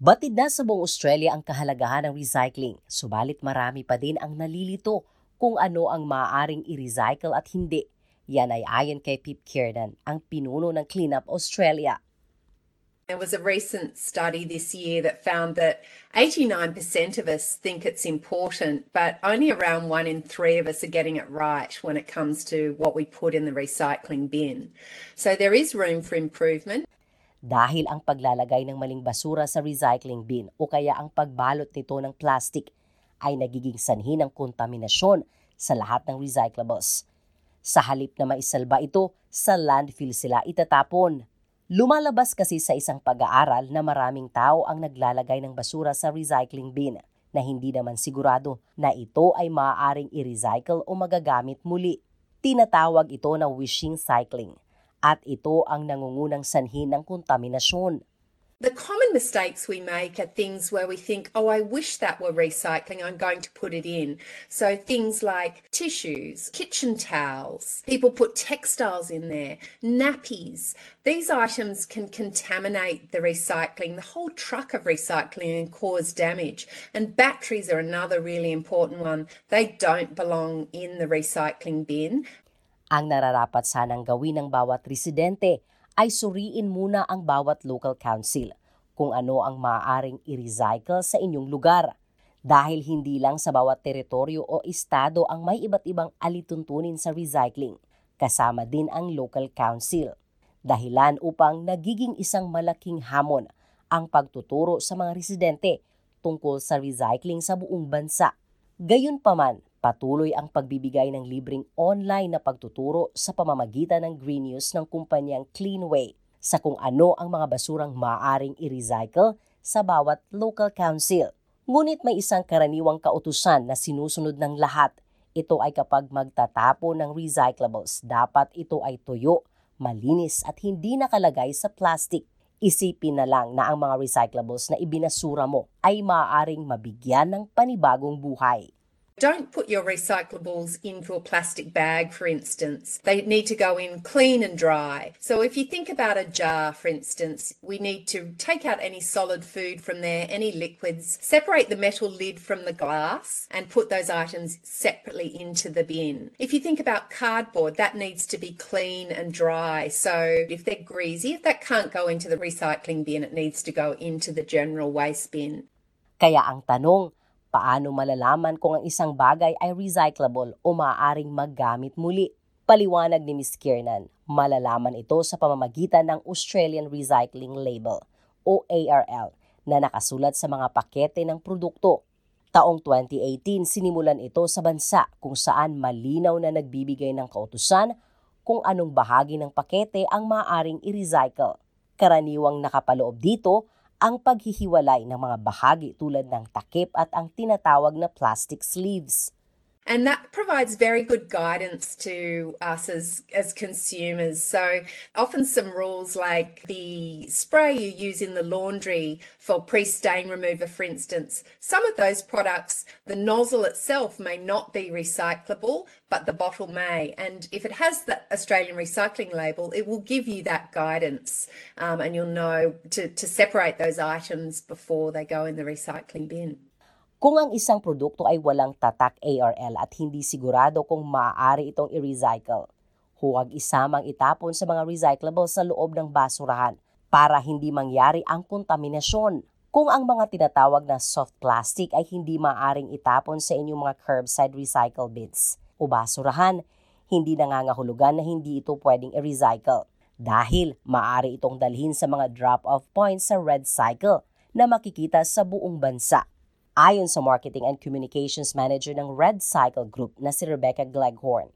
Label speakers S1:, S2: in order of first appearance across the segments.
S1: Batid na sa buong Australia ang kahalagahan ng recycling, subalit marami pa din ang nalilito kung ano ang maaaring i-recycle at hindi. Yan ay ayon kay Pip Kiernan, ang pinuno ng Cleanup Australia.
S2: There was a recent study this year that found that 89% of us think it's important, but only around one in three of us are getting it right when it comes to what we put in the recycling bin. So there is room for improvement.
S1: Dahil ang paglalagay ng maling basura sa recycling bin o kaya ang pagbalot nito ng plastic ay nagiging sanhi ng kontaminasyon sa lahat ng recyclables. Sa halip na maisalba ito, sa landfill sila itatapon. Lumalabas kasi sa isang pag-aaral na maraming tao ang naglalagay ng basura sa recycling bin na hindi naman sigurado na ito ay maaaring i-recycle o magagamit muli. Tinatawag ito na wishing cycling at ito ang nangungunang sanhi ng kontaminasyon.
S2: The common mistakes we make are things where we think, oh, I wish that were recycling, I'm going to put it in. So things like tissues, kitchen towels, people put textiles in there, nappies. These items can contaminate the recycling, the whole truck of recycling, and cause damage. And batteries are another really important one. They don't belong in the recycling bin.
S1: Ang nararapat sanang gawin ng bawat residente ay suriin muna ang bawat local council kung ano ang maaaring i-recycle sa inyong lugar. Dahil hindi lang sa bawat teritoryo o estado ang may iba't ibang alituntunin sa recycling, kasama din ang local council. Dahilan upang nagiging isang malaking hamon ang pagtuturo sa mga residente tungkol sa recycling sa buong bansa. Gayunpaman, patuloy ang pagbibigay ng libreng online na pagtuturo sa pamamagitan ng Green News ng kumpanyang Cleanway sa kung ano ang mga basurang maaaring i-recycle sa bawat local council. Ngunit may isang karaniwang kautusan na sinusunod ng lahat. Ito ay kapag magtatapo ng recyclables, dapat ito ay tuyo, malinis at hindi nakalagay sa plastic. Isipin na lang na ang mga recyclables na ibinasura mo ay maaaring mabigyan ng panibagong buhay.
S2: Don't put your recyclables into a plastic bag, for instance. They need to go in clean and dry. So, if you think about a jar, for instance, we need to take out any solid food from there, any liquids, separate the metal lid from the glass, and put those items separately into the bin. If you think about cardboard, that needs to be clean and dry. So, if they're greasy, if that can't go into the recycling bin, it needs to go into the general waste bin.
S1: Kaya ang tanong, Paano malalaman kung ang isang bagay ay recyclable o maaaring maggamit muli? Paliwanag ni Ms. Kiernan, malalaman ito sa pamamagitan ng Australian Recycling Label o ARL na nakasulat sa mga pakete ng produkto. Taong 2018, sinimulan ito sa bansa kung saan malinaw na nagbibigay ng kautusan kung anong bahagi ng pakete ang maaaring i-recycle. Karaniwang nakapaloob dito ang paghihiwalay ng mga bahagi tulad ng takip at ang tinatawag na plastic sleeves.
S2: And that provides very good guidance to us as, as consumers. So, often some rules like the spray you use in the laundry for pre stain remover, for instance, some of those products, the nozzle itself may not be recyclable, but the bottle may. And if it has the Australian recycling label, it will give you that guidance um, and you'll know to, to separate those items before they go in the recycling bin.
S1: Kung ang isang produkto ay walang tatak ARL at hindi sigurado kung maaari itong i-recycle, huwag isamang itapon sa mga recyclables sa loob ng basurahan para hindi mangyari ang kontaminasyon. Kung ang mga tinatawag na soft plastic ay hindi maaring itapon sa inyong mga curbside recycle bins o basurahan, hindi nangangahulugan na hindi ito pwedeng i-recycle dahil maaari itong dalhin sa mga drop-off points sa Red Cycle na makikita sa buong bansa. Ayon sa Marketing and Communications Manager ng Red Cycle Group na si Rebecca Gleghorn,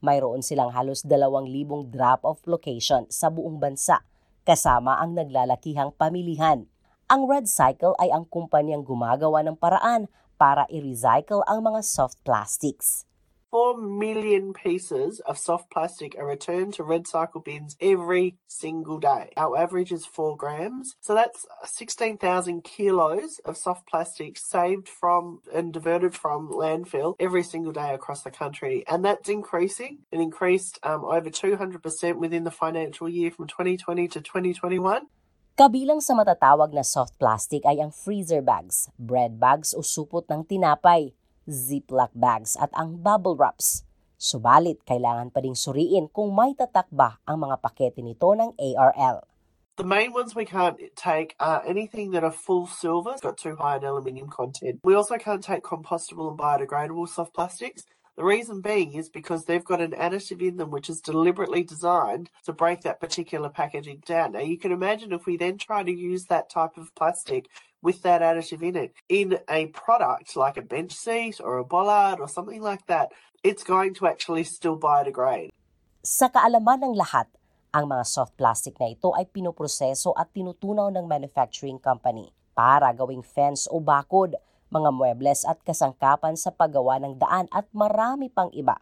S1: mayroon silang halos 2,000 drop-off location sa buong bansa kasama ang naglalakihang pamilihan. Ang Red Cycle ay ang kumpanyang gumagawa ng paraan para i-recycle ang mga soft plastics.
S3: 4 million pieces of soft plastic are returned to red cycle bins every single day. Our average is 4 grams. So that's 16,000 kilos of soft plastic saved from and diverted from landfill every single day across the country. And that's increasing. It increased um, over 200% within the financial year from 2020 to 2021.
S1: Kabilang sa matatawag na soft plastic ay ang freezer bags, bread bags o supot ng tinapay, Ziploc bags at ang bubble wraps. Subalit, kailangan pa ding suriin kung may tatak ba ang mga pakete nito ng ARL.
S3: The main ones we can't take are anything that are full silver, got too high an aluminium content. We also can't take compostable and biodegradable soft plastics. The reason being is because they've got an additive in them which is deliberately designed to break that particular packaging down. Now, you can imagine if we then try to use that type of plastic with that additive in it in a product like a bench seat or a bollard or something like that, it's going to actually still biodegrade.
S1: Sa kaalaman ng lahat, ang mga soft plastic na ito ay pinoproseso at tinutunaw ng manufacturing company para gawing fence o bakod mga muebles at kasangkapan sa paggawa ng daan at marami pang iba.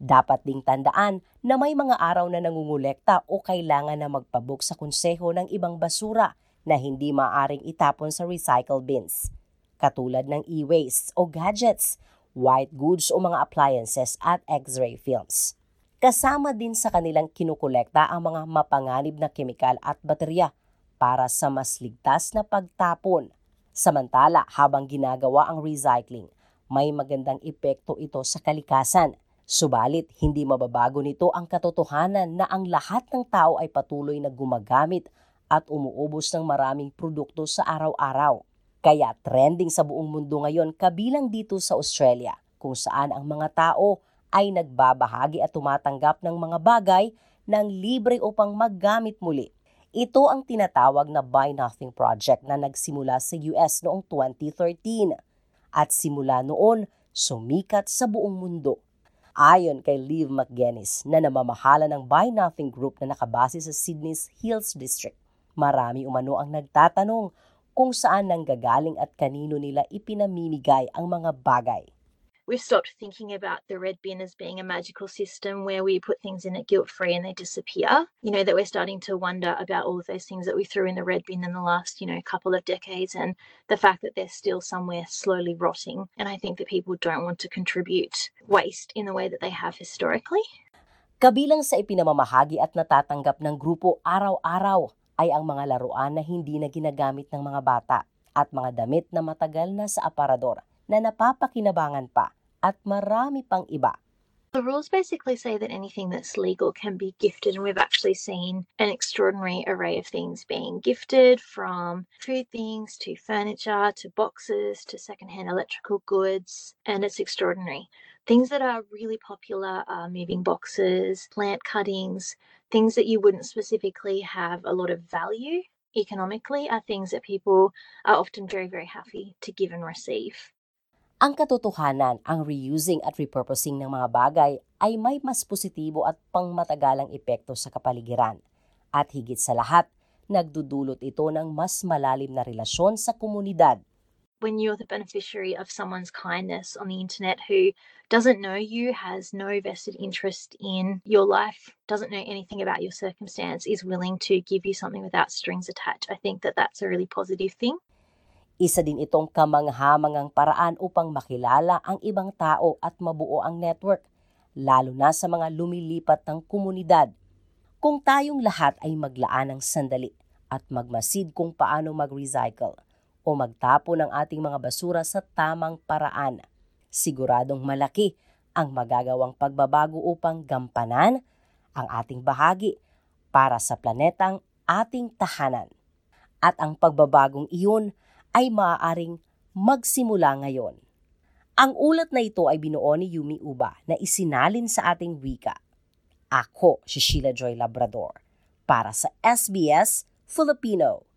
S1: Dapat ding tandaan na may mga araw na nangungulekta o kailangan na magpabook sa konseho ng ibang basura na hindi maaring itapon sa recycle bins, katulad ng e-waste o gadgets, white goods o mga appliances at x-ray films. Kasama din sa kanilang kinukolekta ang mga mapanganib na kemikal at baterya para sa mas ligtas na pagtapon Samantala, habang ginagawa ang recycling, may magandang epekto ito sa kalikasan. Subalit, hindi mababago nito ang katotohanan na ang lahat ng tao ay patuloy na gumagamit at umuubos ng maraming produkto sa araw-araw. Kaya trending sa buong mundo ngayon kabilang dito sa Australia kung saan ang mga tao ay nagbabahagi at tumatanggap ng mga bagay ng libre upang maggamit muli ito ang tinatawag na Buy Nothing Project na nagsimula sa US noong 2013 at simula noon sumikat sa buong mundo. Ayon kay Liv McGuinness na namamahala ng Buy Nothing Group na nakabase sa Sydney's Hills District, marami umano ang nagtatanong kung saan nanggagaling at kanino nila ipinamimigay ang mga bagay.
S4: we've stopped thinking about the red bin as being a magical system where we put things in it guilt free and they disappear. You know, that we're starting to wonder about all of those things that we threw in the red bin in the last, you know, couple of decades and the fact that they're still somewhere slowly rotting. And I think that people don't want to contribute waste in the way that they have historically.
S1: Kabilang sa ipinamamahagi at natatanggap ng grupo araw-araw ay ang mga laruan na hindi na ginagamit ng mga bata at mga damit na matagal na sa aparador na napapakinabangan pa at marami pang iba.
S4: The rules basically say that anything that's legal can be gifted, and we've actually seen an extraordinary array of things being gifted from food things to furniture to boxes to secondhand electrical goods, and it's extraordinary. Things that are really popular are moving boxes, plant cuttings, things that you wouldn't specifically have a lot of value economically are things that people are often very, very happy to give and receive.
S1: Ang katotohanan, ang reusing at repurposing ng mga bagay ay may mas positibo at pangmatagalang epekto sa kapaligiran. At higit sa lahat, nagdudulot ito ng mas malalim na relasyon sa komunidad.
S4: When you're the beneficiary of someone's kindness on the internet who doesn't know you, has no vested interest in your life, doesn't know anything about your circumstance, is willing to give you something without strings attached, I think that that's a really positive thing.
S1: Isa din itong kamanghamangang paraan upang makilala ang ibang tao at mabuo ang network, lalo na sa mga lumilipat ng komunidad. Kung tayong lahat ay maglaan ng sandali at magmasid kung paano mag-recycle o magtapo ng ating mga basura sa tamang paraan, siguradong malaki ang magagawang pagbabago upang gampanan ang ating bahagi para sa planetang ating tahanan. At ang pagbabagong iyon ay maaaring magsimula ngayon. Ang ulat na ito ay binuo ni Yumi Uba na isinalin sa ating wika. Ako si Sheila Joy Labrador para sa SBS Filipino.